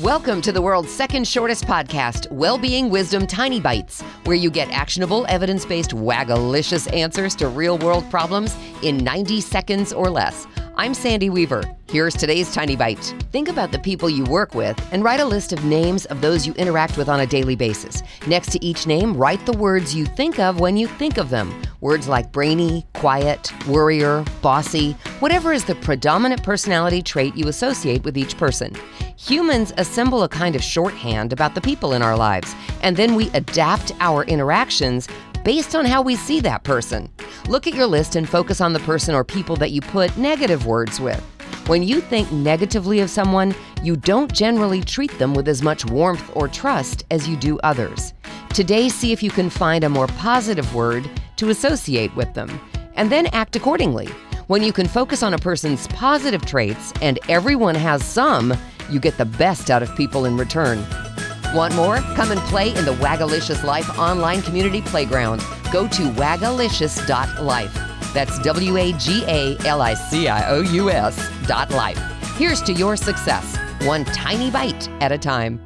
Welcome to the world's second shortest podcast, Wellbeing Wisdom Tiny Bites, where you get actionable, evidence based, wagalicious answers to real world problems in 90 seconds or less. I'm Sandy Weaver. Here's today's Tiny Bite. Think about the people you work with and write a list of names of those you interact with on a daily basis. Next to each name, write the words you think of when you think of them. Words like brainy, quiet, worrier, bossy, whatever is the predominant personality trait you associate with each person. Humans assemble a kind of shorthand about the people in our lives, and then we adapt our interactions based on how we see that person. Look at your list and focus on the person or people that you put negative words with. When you think negatively of someone, you don't generally treat them with as much warmth or trust as you do others. Today, see if you can find a more positive word to associate with them, and then act accordingly. When you can focus on a person's positive traits, and everyone has some, you get the best out of people in return. Want more? Come and play in the Wagalicious Life online community playground. Go to wagalicious.life. That's W A G A L I C I O U S dot life. Here's to your success, one tiny bite at a time.